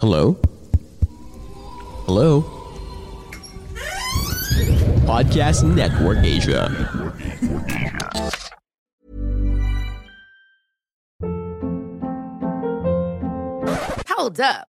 Hello? Hello? Podcast Network Asia. Hold up.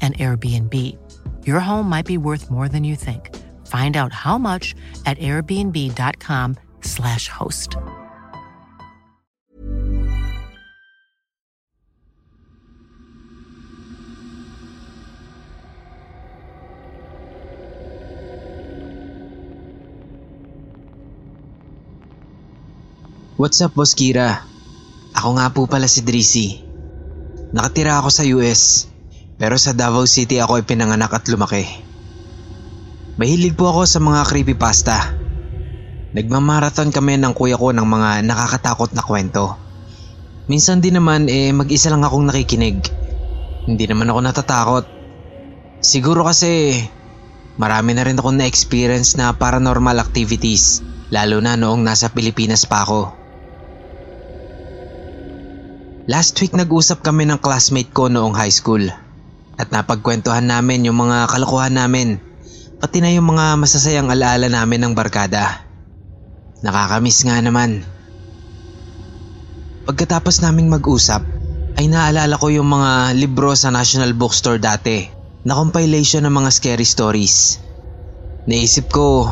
an Airbnb. Your home might be worth more than you think. Find out how much at airbnb.com/slash host. What's up, Boss Kira? Ako nga po pala si Drizzy. Nakatira ako sa US, pero sa Davao City ako ipinanganak at lumaki. Mahilig po ako sa mga creepypasta. Nagmamarathon kami ng kuya ko ng mga nakakatakot na kwento. Minsan din naman eh mag-isa lang akong nakikinig. Hindi naman ako natatakot. Siguro kasi marami na rin akong na-experience na paranormal activities lalo na noong nasa Pilipinas pa ako. Last week nag-usap kami ng classmate ko noong high school at napagkwentuhan namin yung mga kalokohan namin pati na yung mga masasayang alaala namin ng barkada. Nakakamiss nga naman. Pagkatapos naming mag-usap ay naalala ko yung mga libro sa National Bookstore dati na compilation ng mga scary stories. Naisip ko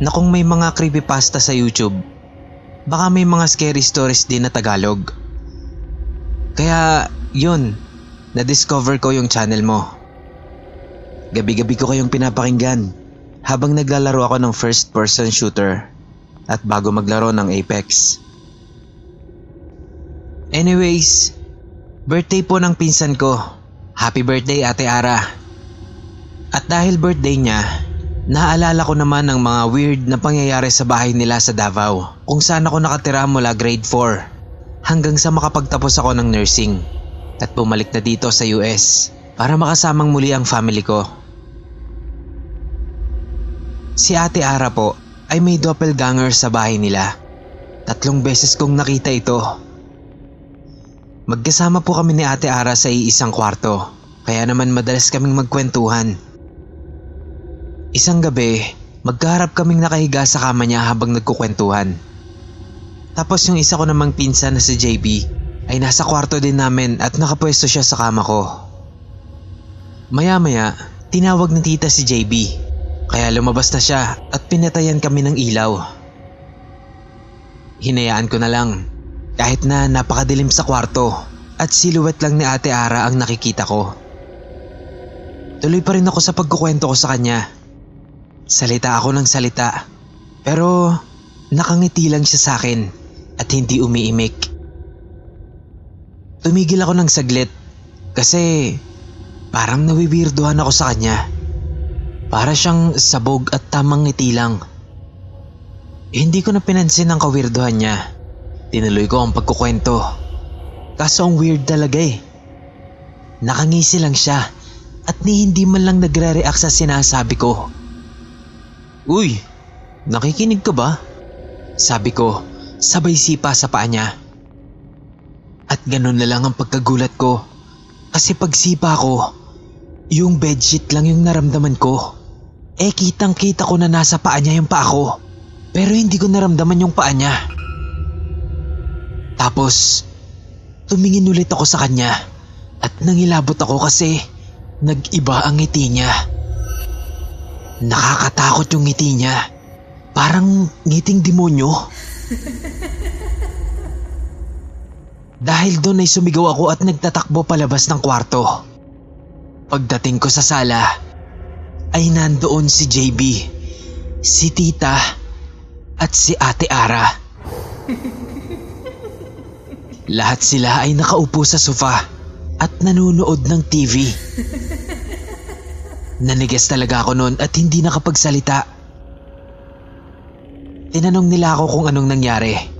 na kung may mga creepypasta sa YouTube, baka may mga scary stories din na Tagalog. Kaya yun, na-discover ko yung channel mo. Gabi-gabi ko kayong pinapakinggan habang naglalaro ako ng first person shooter at bago maglaro ng Apex. Anyways, birthday po ng pinsan ko. Happy birthday Ate Ara. At dahil birthday niya, naalala ko naman ng mga weird na pangyayari sa bahay nila sa Davao kung saan ako nakatira mula grade 4 hanggang sa makapagtapos ako ng nursing at bumalik na dito sa US para makasamang muli ang family ko. Si Ate Ara po ay may doppelganger sa bahay nila. Tatlong beses kong nakita ito. Magkasama po kami ni Ate Ara sa iisang kwarto, kaya naman madalas kaming magkwentuhan. Isang gabi, magkaharap kaming nakahiga sa kama niya habang nagkukwentuhan. Tapos yung isa ko namang pinsan na si JB ay nasa kwarto din namin at nakapwesto siya sa kama ko. Maya-maya, tinawag ng tita si JB kaya lumabas na siya at pinatayan kami ng ilaw. Hinayaan ko na lang kahit na napakadilim sa kwarto at siluwet lang ni Ate Ara ang nakikita ko. Tuloy pa rin ako sa pagkukwento ko sa kanya. Salita ako ng salita pero nakangiti lang siya sa akin at hindi umiimik. Tumigil ako ng saglit kasi parang nawiwirdohan ako sa kanya. Para siyang sabog at tamang ngiti lang. Eh, hindi ko na pinansin ang kawirdohan niya. Tinuloy ko ang pagkukwento. Kaso ang weird talaga eh. Nakangisi lang siya at ni hindi man lang nagre-react sa sinasabi ko. Uy, nakikinig ka ba? Sabi ko, sabay sipa sa paa niya. At ganun na lang ang pagkagulat ko. Kasi pagsipa ko, yung bedsheet lang yung naramdaman ko. Eh kitang kita ko na nasa paa niya yung paa ko. Pero hindi ko naramdaman yung paa niya. Tapos, tumingin ulit ako sa kanya at nangilabot ako kasi nag-iba ang ngiti niya. Nakakatakot yung ngiti niya. Parang ngiting demonyo. Dahil doon ay sumigaw ako at nagtatakbo palabas ng kwarto. Pagdating ko sa sala, ay nandoon si JB, si tita, at si ate Ara. Lahat sila ay nakaupo sa sofa at nanunood ng TV. Nanigas talaga ako noon at hindi nakapagsalita. Tinanong nila ako kung anong nangyari.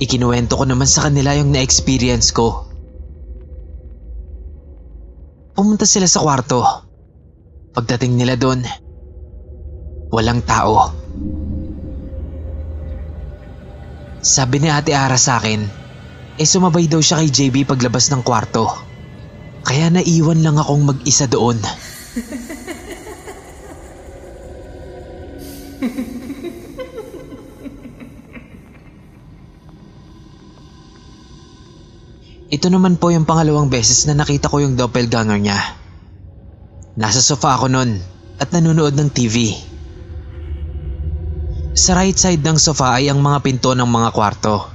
Ikinuwento ko naman sa kanila yung na-experience ko. Pumunta sila sa kwarto. Pagdating nila doon, walang tao. Sabi ni Ate Ara sa akin, eh sumabay daw siya kay JB paglabas ng kwarto. Kaya naiwan lang akong mag-isa doon. Ito naman po yung pangalawang beses na nakita ko yung doppelganger niya. Nasa sofa ako nun at nanonood ng TV. Sa right side ng sofa ay ang mga pinto ng mga kwarto.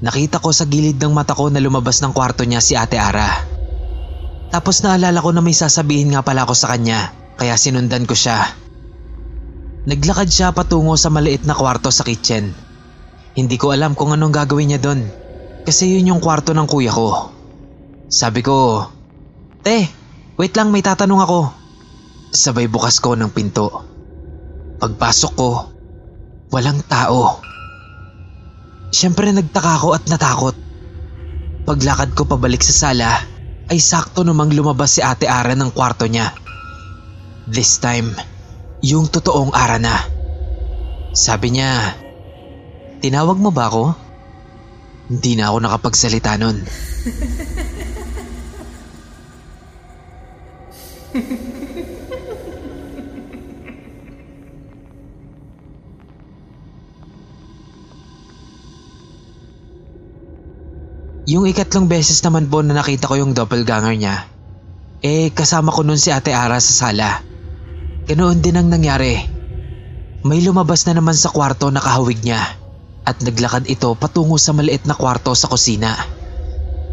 Nakita ko sa gilid ng mata ko na lumabas ng kwarto niya si Ate Ara. Tapos naalala ko na may sasabihin nga pala ako sa kanya kaya sinundan ko siya. Naglakad siya patungo sa maliit na kwarto sa kitchen. Hindi ko alam kung anong gagawin niya doon kasi yun yung kwarto ng kuya ko. Sabi ko, Te, wait lang may tatanong ako. Sabay bukas ko ng pinto. Pagpasok ko, walang tao. Siyempre nagtaka ako at natakot. Paglakad ko pabalik sa sala, ay sakto namang lumabas si ate Ara ng kwarto niya. This time, yung totoong Ara na. Sabi niya, tinawag mo ba ako? Hindi na ako nakapagsalita nun. Yung ikatlong beses naman po na nakita ko yung doppelganger niya, eh kasama ko nun si Ate Ara sa sala. Ganoon din ang nangyari. May lumabas na naman sa kwarto na kahawig niya at naglakad ito patungo sa maliit na kwarto sa kusina.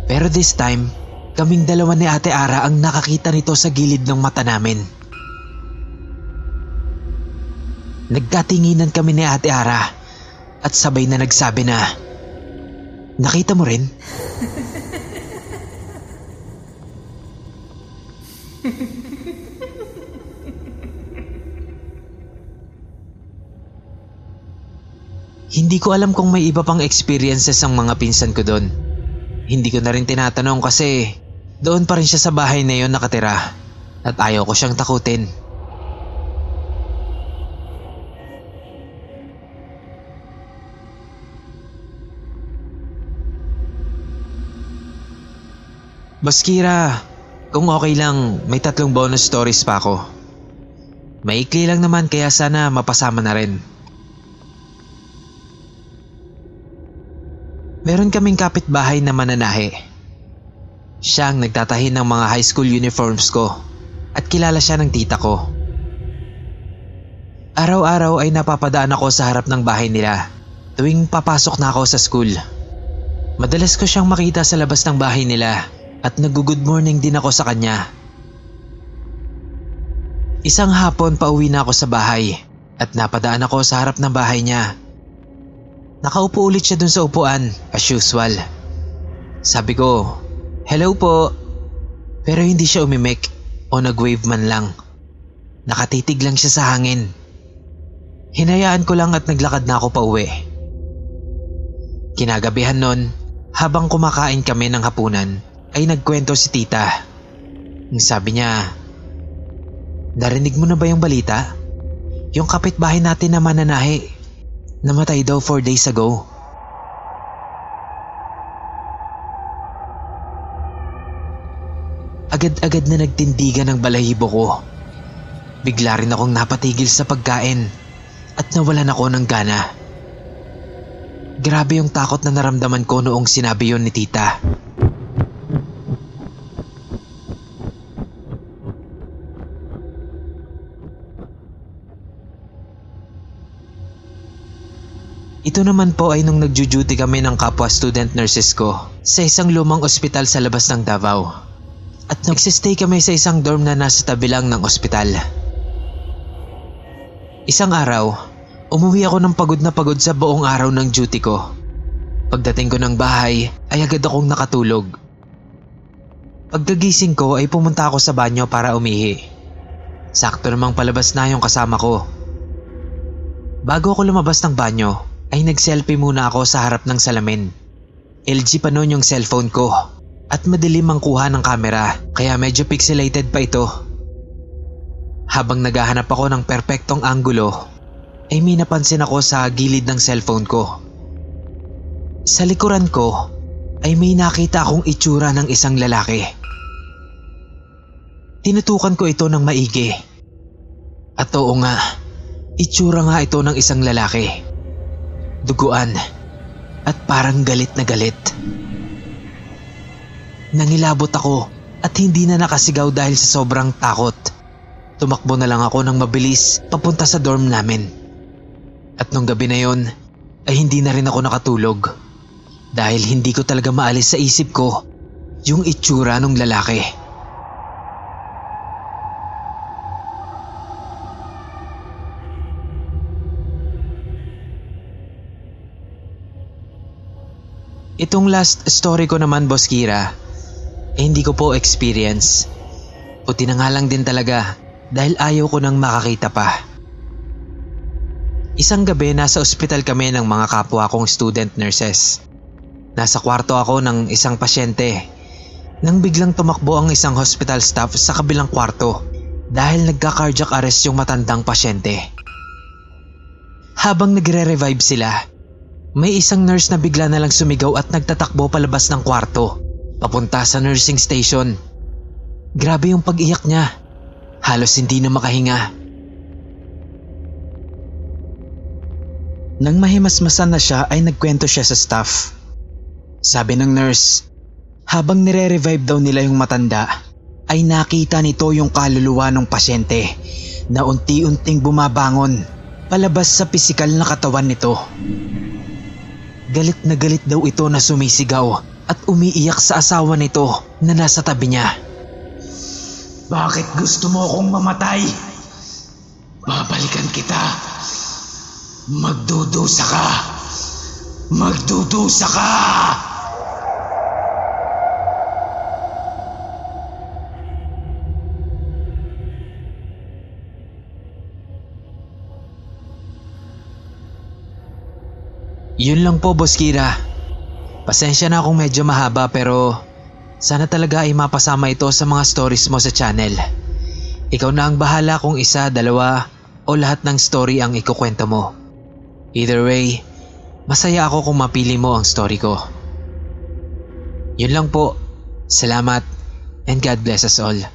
Pero this time, kaming dalawa ni Ate Ara ang nakakita nito sa gilid ng mata namin. Nagkatinginan kami ni Ate Ara at sabay na nagsabi na, Nakita mo rin? Hindi ko alam kung may iba pang experiences ang mga pinsan ko doon. Hindi ko na rin tinatanong kasi doon pa rin siya sa bahay na yon nakatira at ayaw ko siyang takutin. Baskira, kung okay lang, may tatlong bonus stories pa ako. Maikli lang naman kaya sana mapasama na rin. Meron kaming kapitbahay na mananahe. Siya ang nagtatahi ng mga high school uniforms ko at kilala siya ng tita ko. Araw-araw ay napapadaan ako sa harap ng bahay nila tuwing papasok na ako sa school. Madalas ko siyang makita sa labas ng bahay nila at nag-good morning din ako sa kanya. Isang hapon pauwi na ako sa bahay at napadaan ako sa harap ng bahay niya. Nakaupo ulit siya dun sa upuan as usual. Sabi ko, hello po. Pero hindi siya umimik o nag-wave man lang. Nakatitig lang siya sa hangin. Hinayaan ko lang at naglakad na ako pa uwi. Kinagabihan nun, habang kumakain kami ng hapunan, ay nagkwento si tita. Ang sabi niya, Narinig mo na ba yung balita? Yung kapitbahay natin na mananahi. Namatay daw 4 days ago. Agad-agad na nagtindigan ng balahibo ko. Bigla rin akong napatigil sa pagkain at nawalan ako ng gana. Grabe yung takot na naramdaman ko noong sinabi yon ni tita. Ito naman po ay nung nagjo-duty kami ng kapwa student nurses ko sa isang lumang ospital sa labas ng Davao. At nagsistay kami sa isang dorm na nasa tabi lang ng ospital. Isang araw, umuwi ako ng pagod na pagod sa buong araw ng duty ko. Pagdating ko ng bahay ay agad akong nakatulog. Pagkagising ko ay pumunta ako sa banyo para umihi. Sakto namang palabas na yung kasama ko. Bago ako lumabas ng banyo, ay nag-selfie muna ako sa harap ng salamin. LG pa noon yung cellphone ko at madilim ang kuha ng kamera kaya medyo pixelated pa ito. Habang naghahanap ako ng perpektong anggulo, ay may napansin ako sa gilid ng cellphone ko. Sa likuran ko ay may nakita akong itsura ng isang lalaki. Tinutukan ko ito ng maigi. At oo nga, itsura nga ito ng isang lalaki. Duguan at parang galit na galit. Nangilabot ako at hindi na nakasigaw dahil sa sobrang takot. Tumakbo na lang ako ng mabilis papunta sa dorm namin. At nung gabi na yon ay hindi na rin ako nakatulog. Dahil hindi ko talaga maalis sa isip ko yung itsura ng lalaki. Itong last story ko naman, Boss Kira, eh hindi ko po experience. Puti na nga lang din talaga dahil ayaw ko nang makakita pa. Isang gabi nasa ospital kami ng mga kapwa kong student nurses. Nasa kwarto ako ng isang pasyente nang biglang tumakbo ang isang hospital staff sa kabilang kwarto dahil nagka-cardiac arrest yung matandang pasyente. Habang nagre-revive sila, may isang nurse na bigla na lang sumigaw at nagtatakbo palabas ng kwarto, papunta sa nursing station. Grabe yung pag-iyak niya. Halos hindi na makahinga. Nang mahimasmasan na siya ay nagkwento siya sa staff. Sabi ng nurse, habang nire-revive daw nila yung matanda, ay nakita nito yung kaluluwa ng pasyente na unti-unting bumabangon palabas sa pisikal na katawan nito. Galit na galit daw ito na sumisigaw at umiiyak sa asawa nito na nasa tabi niya. Bakit gusto mo akong mamatay? Babalikan kita. Magdudusa ka. Magdudusa ka! Yun lang po, Boss Kira. Pasensya na kung medyo mahaba pero sana talaga ay mapasama ito sa mga stories mo sa channel. Ikaw na ang bahala kung isa, dalawa o lahat ng story ang ikukwento mo. Either way, masaya ako kung mapili mo ang story ko. Yun lang po. Salamat and God bless us all.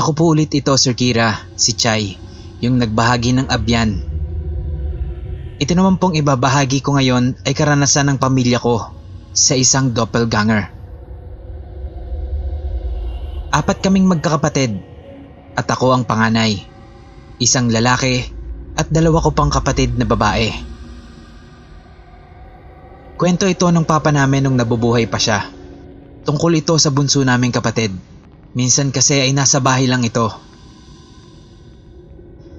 Ako po ulit ito, Sir Kira, si Chai, yung nagbahagi ng abyan. Ito naman pong ibabahagi ko ngayon ay karanasan ng pamilya ko sa isang doppelganger. Apat kaming magkakapatid at ako ang panganay. Isang lalaki at dalawa ko pang kapatid na babae. Kwento ito ng papa namin nung nabubuhay pa siya. Tungkol ito sa bunso naming kapatid. Minsan kasi ay nasa bahay lang ito.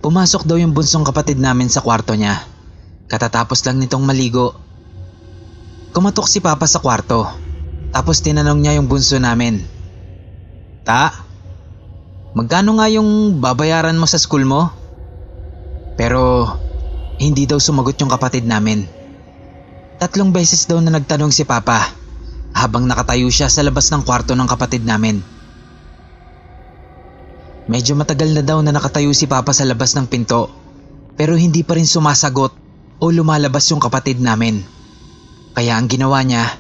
Pumasok daw yung bunsong kapatid namin sa kwarto niya. Katatapos lang nitong maligo. Kumatok si Papa sa kwarto. Tapos tinanong niya yung bunso namin. Ta, magkano nga yung babayaran mo sa school mo? Pero hindi daw sumagot yung kapatid namin. Tatlong beses daw na nagtanong si Papa habang nakatayo siya sa labas ng kwarto ng kapatid namin. Medyo matagal na daw na nakatayo si Papa sa labas ng pinto pero hindi pa rin sumasagot o lumalabas yung kapatid namin. Kaya ang ginawa niya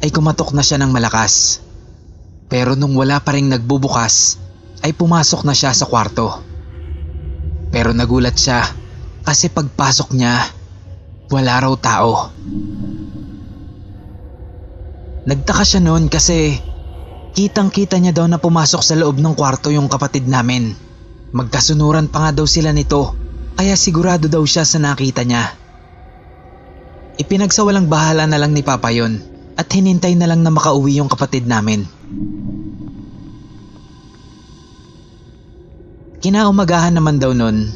ay kumatok na siya ng malakas. Pero nung wala pa rin nagbubukas ay pumasok na siya sa kwarto. Pero nagulat siya kasi pagpasok niya wala raw tao. Nagtaka siya noon kasi kitang kita niya daw na pumasok sa loob ng kwarto yung kapatid namin. Magkasunuran pa nga daw sila nito kaya sigurado daw siya sa nakita niya. Ipinagsawalang bahala na lang ni Papa yon at hinintay na lang na makauwi yung kapatid namin. Kinaumagahan naman daw nun.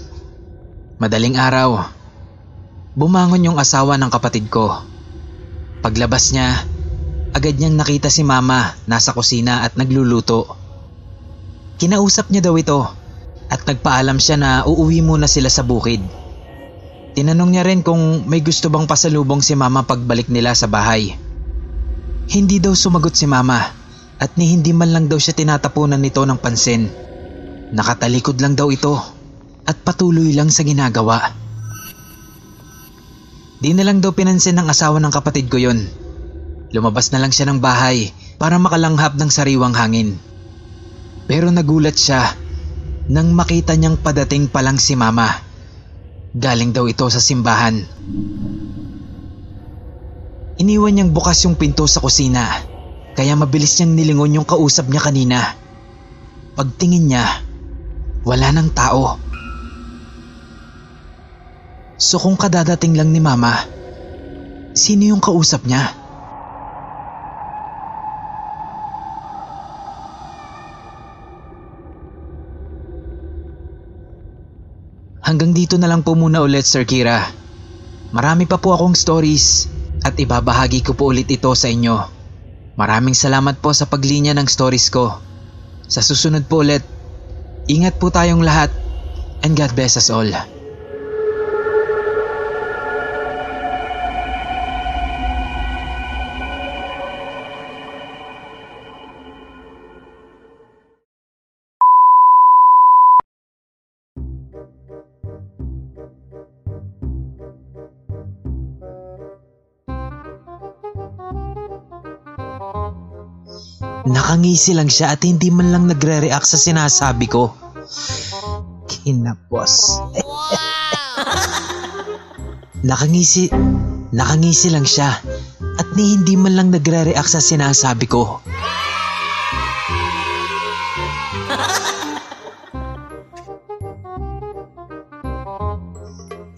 Madaling araw. Bumangon yung asawa ng kapatid ko. Paglabas niya, agad niyang nakita si mama nasa kusina at nagluluto. Kinausap niya daw ito at nagpaalam siya na uuwi muna sila sa bukid. Tinanong niya rin kung may gusto bang pasalubong si mama pagbalik nila sa bahay. Hindi daw sumagot si mama at ni hindi man lang daw siya tinatapunan nito ng pansin. Nakatalikod lang daw ito at patuloy lang sa ginagawa. Di na lang daw pinansin ng asawa ng kapatid ko yon. Lumabas na lang siya ng bahay para makalanghap ng sariwang hangin. Pero nagulat siya nang makita niyang padating pa lang si mama. Galing daw ito sa simbahan. Iniwan niyang bukas yung pinto sa kusina kaya mabilis niyang nilingon yung kausap niya kanina. Pagtingin niya, wala nang tao. So kung kadadating lang ni mama, sino yung kausap niya? Dito na lang po muna ulit Sir Kira. Marami pa po akong stories at ibabahagi ko po ulit ito sa inyo. Maraming salamat po sa paglinya ng stories ko. Sa susunod po ulit, ingat po tayong lahat and God bless us all. Nakangisi lang siya at hindi man lang nagre-react sa sinasabi ko. Kinapos. nakangisi, nakangisi lang siya at ni hindi man lang nagre-react sa sinasabi ko.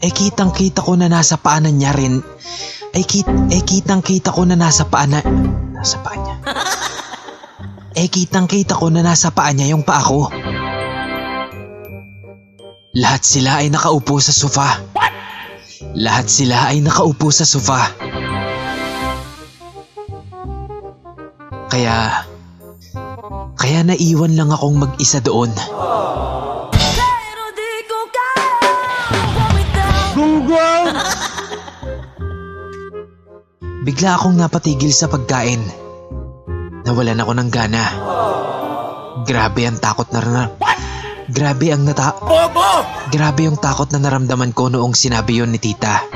Eh kitang kita ko na nasa paanan niya rin. Eh, kit, eh kitang kita ko na nasa paanan. Nasa paa niya. Eh kitang kita ko na nasa paa niya yung paa ko. Lahat sila ay nakaupo sa sofa. Lahat sila ay nakaupo sa sofa. Kaya... Kaya naiwan lang akong mag-isa doon. Bigla akong napatigil sa pagkain. Nawalan ako ng gana. Grabe ang takot na na... Grabe ang nata... Grabe yung takot na naramdaman ko noong sinabi yon ni tita.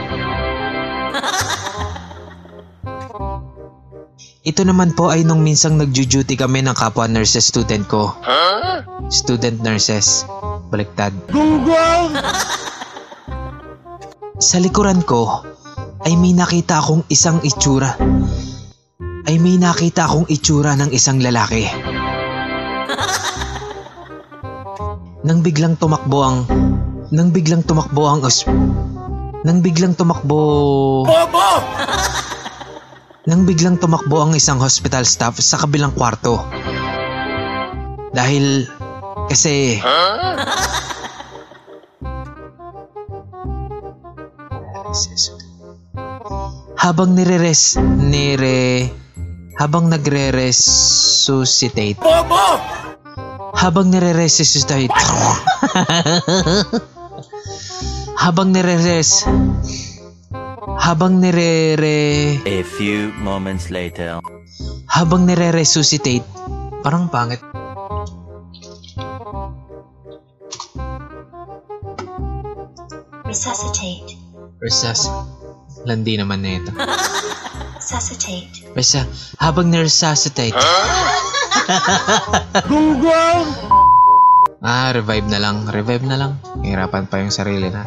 Ito naman po ay nung minsang nagjo-duty kami ng kapwa nurses student ko. Student nurses. Baliktad. Sa likuran ko ay may nakita akong isang itsura. Ay may nakita akong itsura ng isang lalaki. Nang biglang tumakbo ang... Nang biglang tumakbo ang... Os, nang biglang tumakbo... Nang biglang tumakbo ang isang hospital staff sa kabilang kwarto. Dahil... Kasi... Habang nire-res... Nire... Habang nagre-resuscitate... Habang nire-resuscitate... habang nire-res... Habang nire-re... A few moments later. Habang nire-resuscitate... Parang pangit. Resuscitate. Resus... Landi naman na ito. Resuscitate. Basta, habang nire-resuscitate... Ah, revive na lang. Revive na lang. Hirapan pa yung sarili na.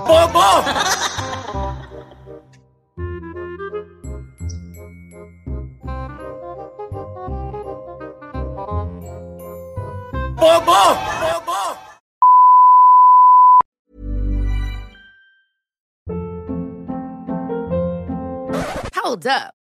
Hold up.